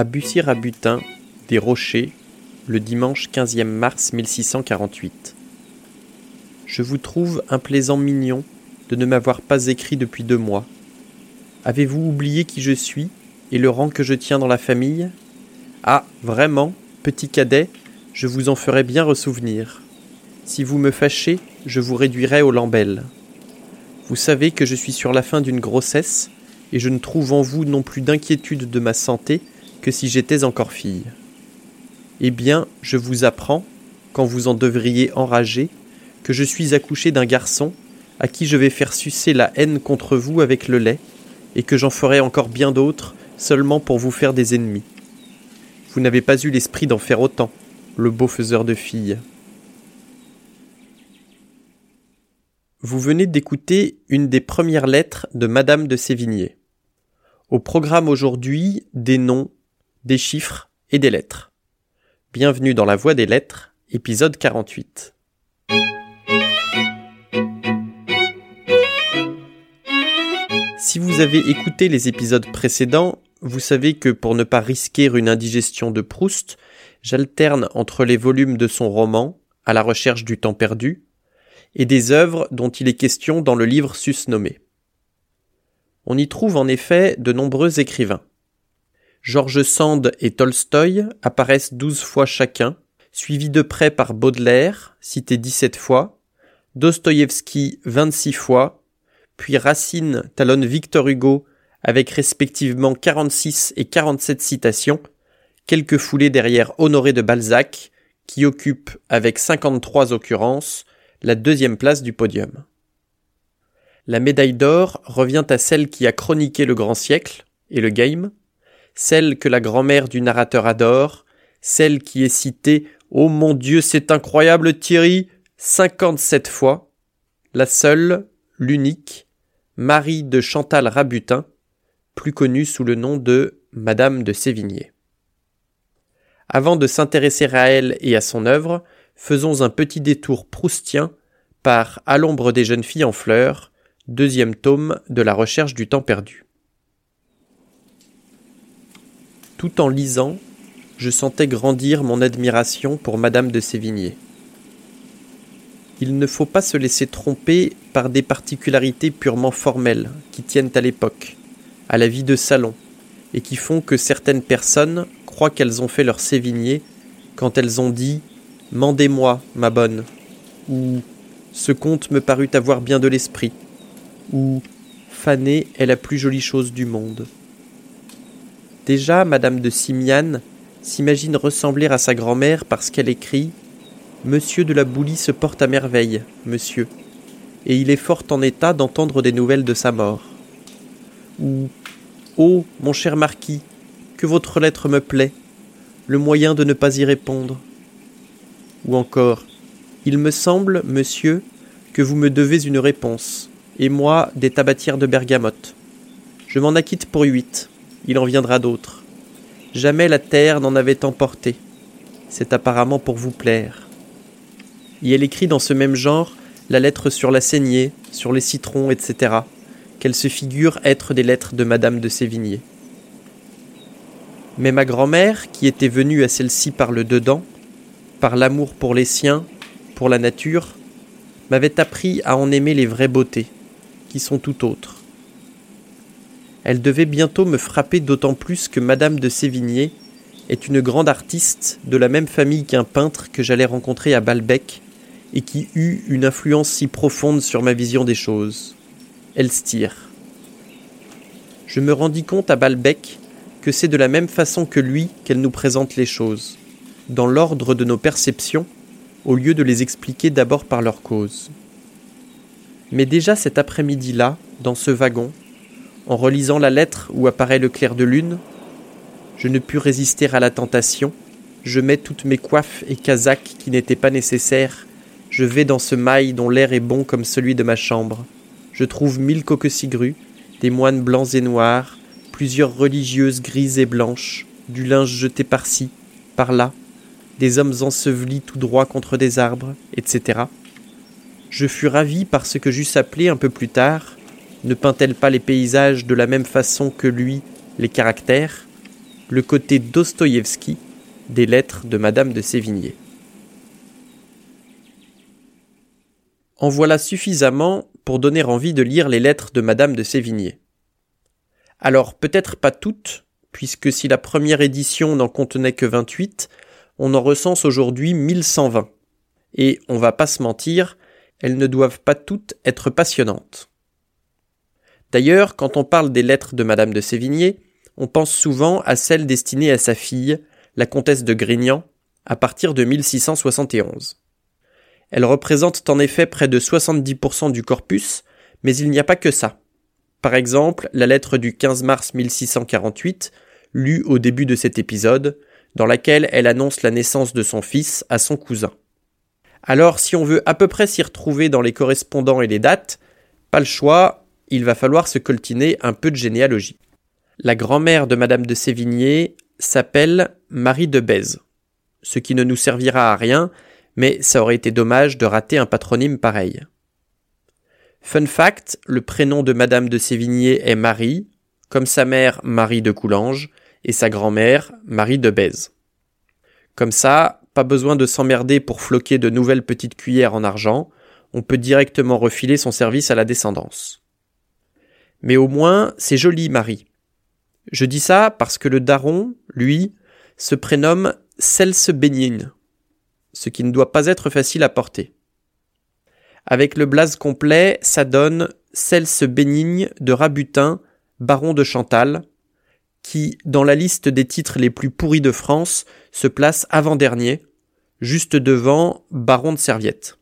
À Bussy-Rabutin, des Rochers, le dimanche 15e mars 1648. Je vous trouve un plaisant mignon de ne m'avoir pas écrit depuis deux mois. Avez-vous oublié qui je suis et le rang que je tiens dans la famille? Ah, vraiment, petit cadet, je vous en ferai bien ressouvenir. Si vous me fâchez, je vous réduirai aux lambelles. Vous savez que je suis sur la fin d'une grossesse, et je ne trouve en vous non plus d'inquiétude de ma santé que si j'étais encore fille. Eh bien, je vous apprends, quand vous en devriez enrager, que je suis accouché d'un garçon à qui je vais faire sucer la haine contre vous avec le lait, et que j'en ferai encore bien d'autres seulement pour vous faire des ennemis. Vous n'avez pas eu l'esprit d'en faire autant, le beau faiseur de filles. Vous venez d'écouter une des premières lettres de Madame de Sévigné. Au programme aujourd'hui, des noms, des chiffres et des lettres. Bienvenue dans la Voix des lettres, épisode 48. Si vous avez écouté les épisodes précédents, vous savez que pour ne pas risquer une indigestion de Proust, j'alterne entre les volumes de son roman, À la recherche du temps perdu, et des œuvres dont il est question dans le livre susnommé. On y trouve en effet de nombreux écrivains. George Sand et Tolstoï apparaissent douze fois chacun, suivis de près par Baudelaire, cité dix-sept fois, Dostoïevski vingt-six fois, puis Racine talonne Victor Hugo avec respectivement 46 et 47 citations, quelques foulées derrière Honoré de Balzac, qui occupe, avec 53 occurrences, la deuxième place du podium. La médaille d'or revient à celle qui a chroniqué le grand siècle et le game, celle que la grand-mère du narrateur adore, celle qui est citée Oh mon Dieu, c'est incroyable Thierry 57 fois, la seule, l'unique, Marie de Chantal Rabutin, plus connue sous le nom de Madame de Sévigné. Avant de s'intéresser à elle et à son œuvre, faisons un petit détour proustien par À l'ombre des jeunes filles en fleurs, deuxième tome de la recherche du temps perdu. Tout en lisant, je sentais grandir mon admiration pour Madame de Sévigné. Il ne faut pas se laisser tromper par des particularités purement formelles qui tiennent à l'époque, à la vie de salon, et qui font que certaines personnes croient qu'elles ont fait leur Sévigné quand elles ont dit Mandez-moi, ma bonne, ou Ce conte me parut avoir bien de l'esprit, ou Fanée est la plus jolie chose du monde. Déjà, Madame de Simiane s'imagine ressembler à sa grand-mère parce qu'elle écrit Monsieur de la Boulie se porte à merveille, monsieur, et il est fort en état d'entendre des nouvelles de sa mort. Ou Oh, mon cher marquis, que votre lettre me plaît, le moyen de ne pas y répondre. Ou encore, il me semble, monsieur, que vous me devez une réponse, et moi des tabatières de bergamote. Je m'en acquitte pour huit, il en viendra d'autres. Jamais la terre n'en avait emporté. C'est apparemment pour vous plaire. Et elle écrit dans ce même genre la lettre sur la saignée, sur les citrons, etc qu'elle se figure être des lettres de Madame de Sévigné. Mais ma grand-mère, qui était venue à celle-ci par le dedans, par l'amour pour les siens, pour la nature, m'avait appris à en aimer les vraies beautés, qui sont tout autres. Elle devait bientôt me frapper d'autant plus que Madame de Sévigné est une grande artiste de la même famille qu'un peintre que j'allais rencontrer à Balbec et qui eut une influence si profonde sur ma vision des choses. Elstir. Je me rendis compte à Balbec que c'est de la même façon que lui qu'elle nous présente les choses, dans l'ordre de nos perceptions, au lieu de les expliquer d'abord par leur cause. Mais déjà cet après-midi-là, dans ce wagon, en relisant la lettre où apparaît le clair de lune, je ne pus résister à la tentation, je mets toutes mes coiffes et casaques qui n'étaient pas nécessaires, je vais dans ce mail dont l'air est bon comme celui de ma chambre, je trouve mille coquecigrues, des moines blancs et noirs, plusieurs religieuses grises et blanches, du linge jeté par-ci, par-là, des hommes ensevelis tout droit contre des arbres, etc. Je fus ravi par ce que j'eusse appelé un peu plus tard, ne peint-elle pas les paysages de la même façon que lui, les caractères? Le côté Dostoïevski des lettres de Madame de Sévigné. En voilà suffisamment pour donner envie de lire les lettres de Madame de Sévigné. Alors peut-être pas toutes, puisque si la première édition n'en contenait que 28, on en recense aujourd'hui 1120. Et on va pas se mentir, elles ne doivent pas toutes être passionnantes. D'ailleurs, quand on parle des lettres de Madame de Sévigné, on pense souvent à celles destinées à sa fille, la comtesse de Grignan, à partir de 1671. Elles représentent en effet près de 70% du corpus, mais il n'y a pas que ça. Par exemple, la lettre du 15 mars 1648, lue au début de cet épisode, dans laquelle elle annonce la naissance de son fils à son cousin. Alors, si on veut à peu près s'y retrouver dans les correspondants et les dates, pas le choix, il va falloir se coltiner un peu de généalogie. La grand-mère de Madame de Sévigné s'appelle Marie de Bèze, ce qui ne nous servira à rien, mais ça aurait été dommage de rater un patronyme pareil. Fun fact, le prénom de Madame de Sévigné est Marie, comme sa mère Marie de Coulanges, et sa grand-mère Marie de Bèze. Comme ça, pas besoin de s'emmerder pour floquer de nouvelles petites cuillères en argent, on peut directement refiler son service à la descendance. Mais au moins, c'est joli, Marie. Je dis ça parce que le daron, lui, se prénomme Celse Bénigne, ce qui ne doit pas être facile à porter. Avec le blaze complet, ça donne Celse Bénigne de Rabutin, baron de Chantal, qui, dans la liste des titres les plus pourris de France, se place avant-dernier, juste devant baron de Serviette.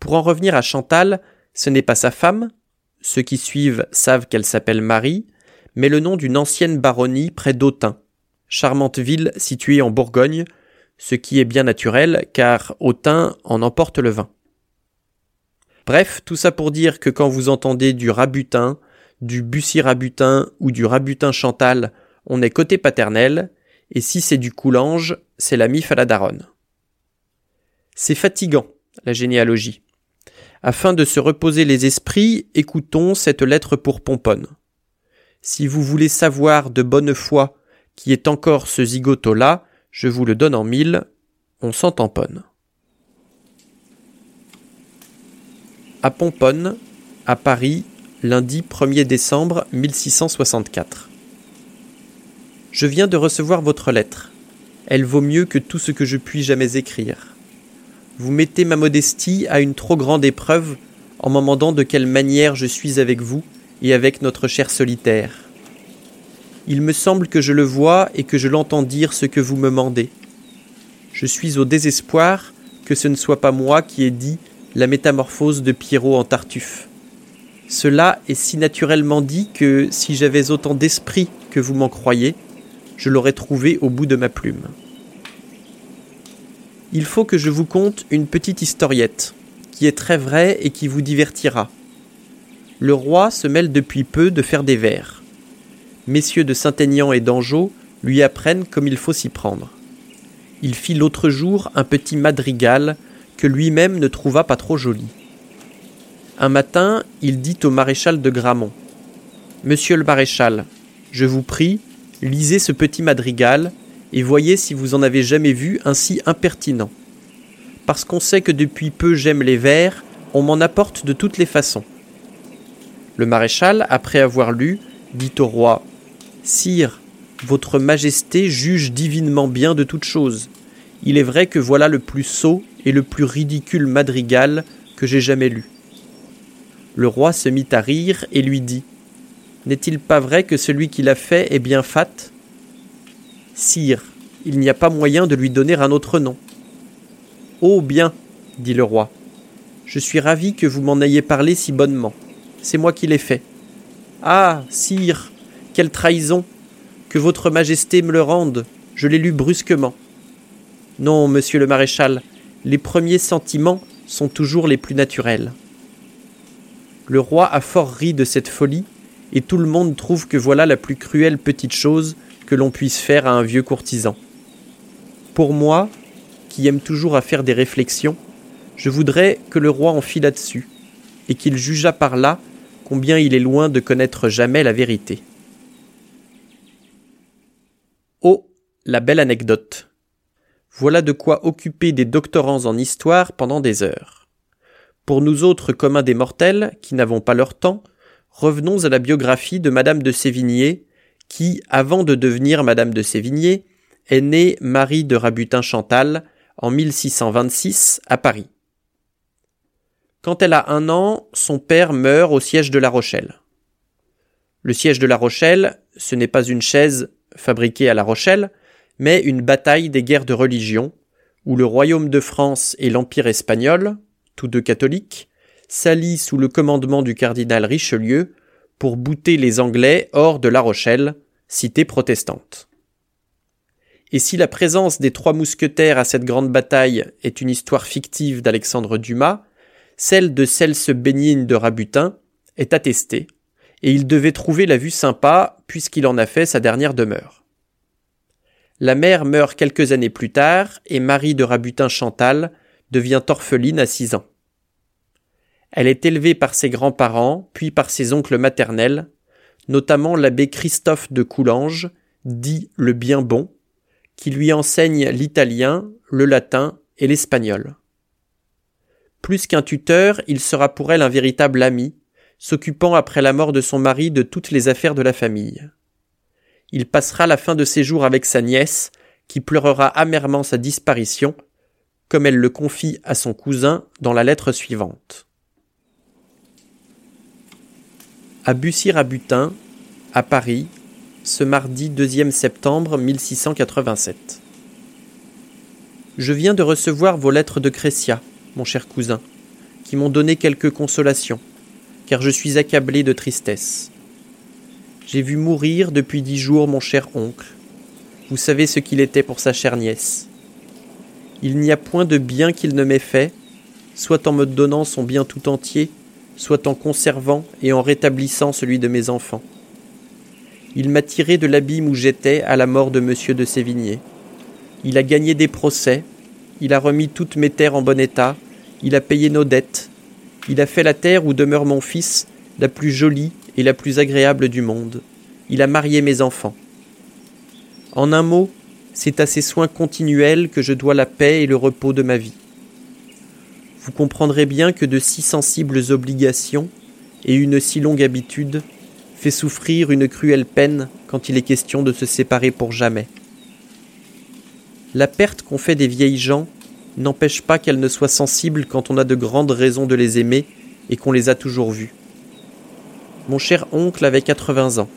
Pour en revenir à Chantal, ce n'est pas sa femme, ceux qui suivent savent qu'elle s'appelle Marie, mais le nom d'une ancienne baronnie près d'Autun, charmante ville située en Bourgogne, ce qui est bien naturel car Autun en emporte le vin. Bref, tout ça pour dire que quand vous entendez du rabutin, du bussy rabutin ou du rabutin chantal, on est côté paternel, et si c'est du coulange, c'est la mif à la daronne. C'est fatigant, la généalogie. Afin de se reposer les esprits, écoutons cette lettre pour Pomponne. Si vous voulez savoir de bonne foi qui est encore ce zigoto-là, je vous le donne en mille, on s'en tamponne. À Pomponne, à Paris, lundi 1er décembre 1664. Je viens de recevoir votre lettre. Elle vaut mieux que tout ce que je puis jamais écrire. Vous mettez ma modestie à une trop grande épreuve en m'amendant de quelle manière je suis avec vous et avec notre cher solitaire. Il me semble que je le vois et que je l'entends dire ce que vous me mandez. Je suis au désespoir que ce ne soit pas moi qui ai dit la métamorphose de Pierrot en Tartuffe. Cela est si naturellement dit que si j'avais autant d'esprit que vous m'en croyez, je l'aurais trouvé au bout de ma plume. Il faut que je vous conte une petite historiette, qui est très vraie et qui vous divertira. Le roi se mêle depuis peu de faire des vers. Messieurs de Saint-Aignan et d'Anjou lui apprennent comme il faut s'y prendre. Il fit l'autre jour un petit madrigal que lui-même ne trouva pas trop joli. Un matin, il dit au maréchal de Gramont Monsieur le maréchal, je vous prie, lisez ce petit madrigal et voyez si vous en avez jamais vu un si impertinent. Parce qu'on sait que depuis peu j'aime les vers, on m'en apporte de toutes les façons. Le maréchal, après avoir lu, dit au roi Sire, votre majesté juge divinement bien de toutes choses. Il est vrai que voilà le plus sot et le plus ridicule madrigal que j'ai jamais lu. Le roi se mit à rire et lui dit N'est-il pas vrai que celui qui l'a fait est bien fat? Sire, il n'y a pas moyen de lui donner un autre nom. Oh bien, dit le roi, je suis ravi que vous m'en ayez parlé si bonnement. C'est moi qui l'ai fait. Ah, sire, quelle trahison Que votre majesté me le rende, je l'ai lu brusquement. Non, monsieur le maréchal, les premiers sentiments sont toujours les plus naturels. Le roi a fort ri de cette folie, et tout le monde trouve que voilà la plus cruelle petite chose que l'on puisse faire à un vieux courtisan. Pour moi, qui aime toujours à faire des réflexions, je voudrais que le roi en fît là-dessus, et qu'il jugeât par là combien il est loin de connaître jamais la vérité. la belle anecdote. Voilà de quoi occuper des doctorants en histoire pendant des heures. Pour nous autres communs des mortels, qui n'avons pas leur temps, revenons à la biographie de Madame de Sévigné, qui, avant de devenir Madame de Sévigné, est née Marie de Rabutin-Chantal en 1626 à Paris. Quand elle a un an, son père meurt au siège de La Rochelle. Le siège de La Rochelle, ce n'est pas une chaise fabriquée à La Rochelle, mais une bataille des guerres de religion, où le royaume de France et l'empire espagnol, tous deux catholiques, s'allient sous le commandement du cardinal Richelieu pour bouter les Anglais hors de La Rochelle, cité protestante. Et si la présence des trois mousquetaires à cette grande bataille est une histoire fictive d'Alexandre Dumas, celle de Celse Bénigne de Rabutin est attestée, et il devait trouver la vue sympa puisqu'il en a fait sa dernière demeure. La mère meurt quelques années plus tard et Marie de Rabutin Chantal devient orpheline à six ans. Elle est élevée par ses grands-parents, puis par ses oncles maternels, notamment l'abbé Christophe de Coulanges, dit le bien bon, qui lui enseigne l'italien, le latin et l'espagnol. Plus qu'un tuteur, il sera pour elle un véritable ami, s'occupant après la mort de son mari de toutes les affaires de la famille. Il passera la fin de ses jours avec sa nièce, qui pleurera amèrement sa disparition, comme elle le confie à son cousin dans la lettre suivante. À Bussy-Rabutin, à Paris, ce mardi 2 septembre 1687. Je viens de recevoir vos lettres de Crécia, mon cher cousin, qui m'ont donné quelques consolations, car je suis accablé de tristesse. J'ai vu mourir depuis dix jours mon cher oncle. Vous savez ce qu'il était pour sa chère nièce. Il n'y a point de bien qu'il ne m'ait fait, soit en me donnant son bien tout entier, soit en conservant et en rétablissant celui de mes enfants. Il m'a tiré de l'abîme où j'étais à la mort de monsieur de Sévigné. Il a gagné des procès, il a remis toutes mes terres en bon état, il a payé nos dettes, il a fait la terre où demeure mon fils la plus jolie et la plus agréable du monde. Il a marié mes enfants. En un mot, c'est à ces soins continuels que je dois la paix et le repos de ma vie. Vous comprendrez bien que de si sensibles obligations et une si longue habitude fait souffrir une cruelle peine quand il est question de se séparer pour jamais. La perte qu'on fait des vieilles gens n'empêche pas qu'elles ne soient sensibles quand on a de grandes raisons de les aimer et qu'on les a toujours vues. Mon cher oncle avait quatre-vingts ans.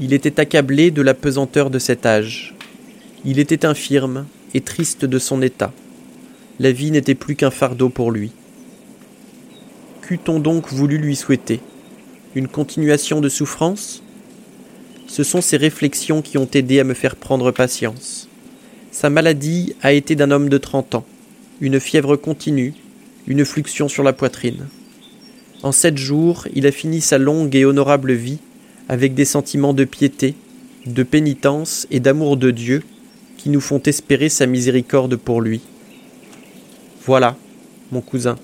Il était accablé de la pesanteur de cet âge. Il était infirme et triste de son état. La vie n'était plus qu'un fardeau pour lui. Qu'eût-on donc voulu lui souhaiter? Une continuation de souffrance? Ce sont ces réflexions qui ont aidé à me faire prendre patience. Sa maladie a été d'un homme de trente ans une fièvre continue, une fluxion sur la poitrine. En sept jours, il a fini sa longue et honorable vie avec des sentiments de piété, de pénitence et d'amour de Dieu qui nous font espérer sa miséricorde pour lui. Voilà, mon cousin,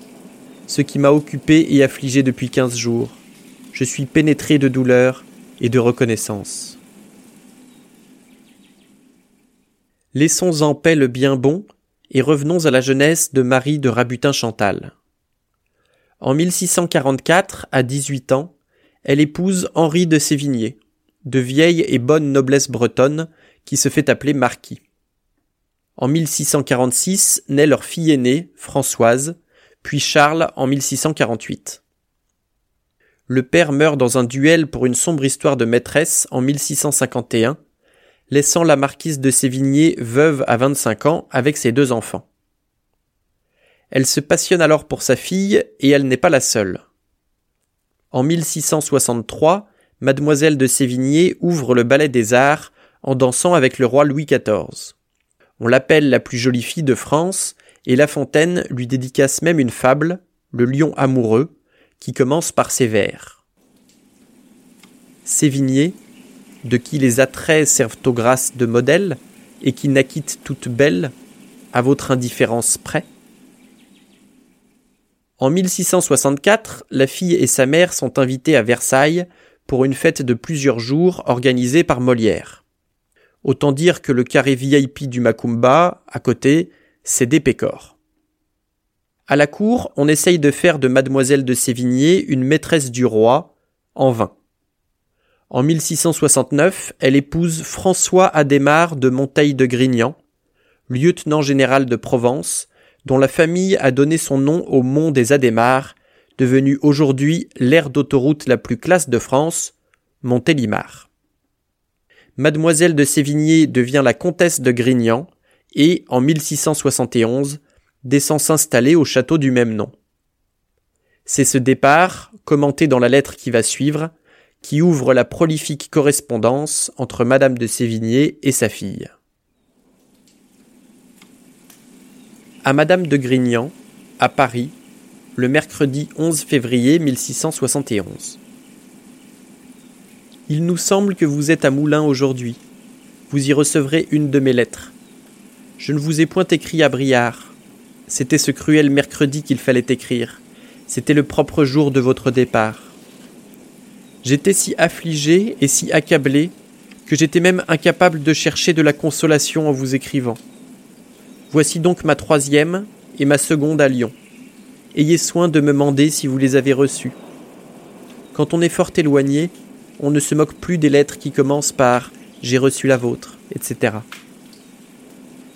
ce qui m'a occupé et affligé depuis quinze jours. Je suis pénétré de douleur et de reconnaissance. Laissons en paix le bien bon et revenons à la jeunesse de Marie de Rabutin-Chantal. En 1644, à 18 ans, elle épouse Henri de Sévigné, de vieille et bonne noblesse bretonne, qui se fait appeler marquis. En 1646 naît leur fille aînée, Françoise, puis Charles en 1648. Le père meurt dans un duel pour une sombre histoire de maîtresse en 1651, laissant la marquise de Sévigné veuve à 25 ans avec ses deux enfants. Elle se passionne alors pour sa fille et elle n'est pas la seule. En 1663, mademoiselle de Sévigné ouvre le ballet des arts en dansant avec le roi Louis XIV. On l'appelle la plus jolie fille de France et La Fontaine lui dédicace même une fable, Le lion amoureux, qui commence par ces vers. Sévigné, de qui les attraits servent aux grâces de modèle, et qui naquit toute belle, à votre indifférence près En 1664, la fille et sa mère sont invitées à Versailles pour une fête de plusieurs jours organisée par Molière. Autant dire que le carré VIP du Macumba, à côté, c'est des pécores. À la cour, on essaye de faire de mademoiselle de Sévigné une maîtresse du roi, en vain. En 1669, elle épouse François Adhémar de Monteil de Grignan, lieutenant général de Provence, dont la famille a donné son nom au mont des Adhémars, devenu aujourd'hui l'aire d'autoroute la plus classe de France, Montélimar. Mademoiselle de Sévigné devient la comtesse de Grignan et, en 1671, descend s'installer au château du même nom. C'est ce départ, commenté dans la lettre qui va suivre, qui ouvre la prolifique correspondance entre Madame de Sévigné et sa fille. À Madame de Grignan, à Paris, le mercredi 11 février 1671. Il nous semble que vous êtes à Moulins aujourd'hui. Vous y recevrez une de mes lettres. Je ne vous ai point écrit à Briard. C'était ce cruel mercredi qu'il fallait écrire. C'était le propre jour de votre départ. J'étais si affligé et si accablé que j'étais même incapable de chercher de la consolation en vous écrivant. Voici donc ma troisième et ma seconde à Lyon. Ayez soin de me mander si vous les avez reçues. Quand on est fort éloigné, on ne se moque plus des lettres qui commencent par J'ai reçu la vôtre, etc.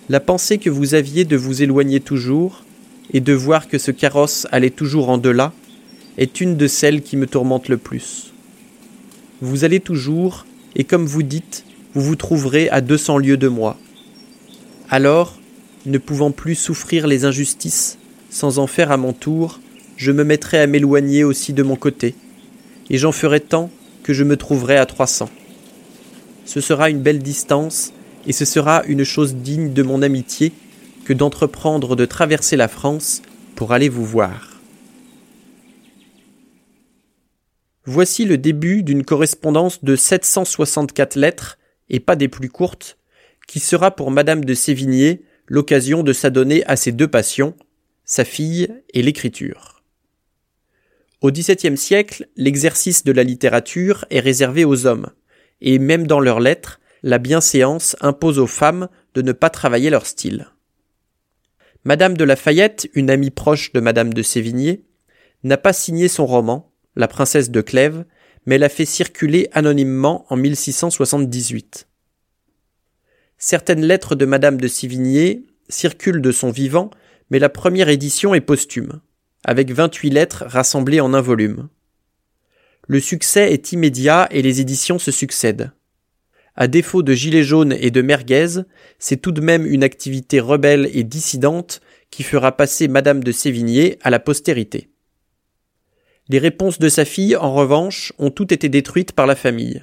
La pensée que vous aviez de vous éloigner toujours, et de voir que ce carrosse allait toujours en delà, est une de celles qui me tourmentent le plus. Vous allez toujours, et comme vous dites, vous vous trouverez à deux cents lieues de moi. Alors, ne pouvant plus souffrir les injustices, sans en faire à mon tour, je me mettrai à m'éloigner aussi de mon côté, et j'en ferai tant je me trouverai à trois cents. Ce sera une belle distance, et ce sera une chose digne de mon amitié que d'entreprendre de traverser la France pour aller vous voir. Voici le début d'une correspondance de 764 lettres, et pas des plus courtes, qui sera pour Madame de Sévigné l'occasion de s'adonner à ses deux passions, sa fille et l'écriture. Au XVIIe siècle, l'exercice de la littérature est réservé aux hommes, et même dans leurs lettres, la bienséance impose aux femmes de ne pas travailler leur style. Madame de Lafayette, une amie proche de Madame de Sévigné, n'a pas signé son roman, La princesse de Clèves, mais l'a fait circuler anonymement en 1678. Certaines lettres de Madame de Sévigné circulent de son vivant, mais la première édition est posthume, avec 28 lettres rassemblées en un volume. Le succès est immédiat et les éditions se succèdent. À défaut de Gilets jaunes et de merguez, c'est tout de même une activité rebelle et dissidente qui fera passer Madame de Sévigné à la postérité. Les réponses de sa fille, en revanche, ont toutes été détruites par la famille.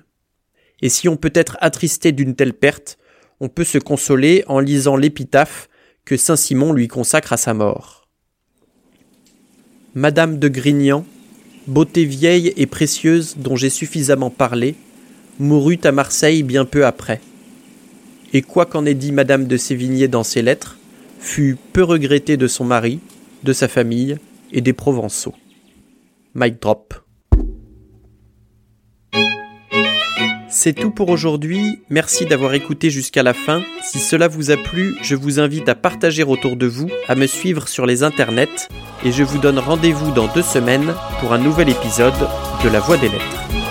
Et si on peut être attristé d'une telle perte, on peut se consoler en lisant l'épitaphe que Saint Simon lui consacre à sa mort. Madame de Grignan, beauté vieille et précieuse dont j'ai suffisamment parlé, mourut à Marseille bien peu après. Et quoi qu'en ait dit Madame de Sévigné dans ses lettres, fut peu regrettée de son mari, de sa famille et des Provençaux. Mike drop. C'est tout pour aujourd'hui, merci d'avoir écouté jusqu'à la fin. Si cela vous a plu, je vous invite à partager autour de vous, à me suivre sur les internets, et je vous donne rendez-vous dans deux semaines pour un nouvel épisode de La Voix des Lettres.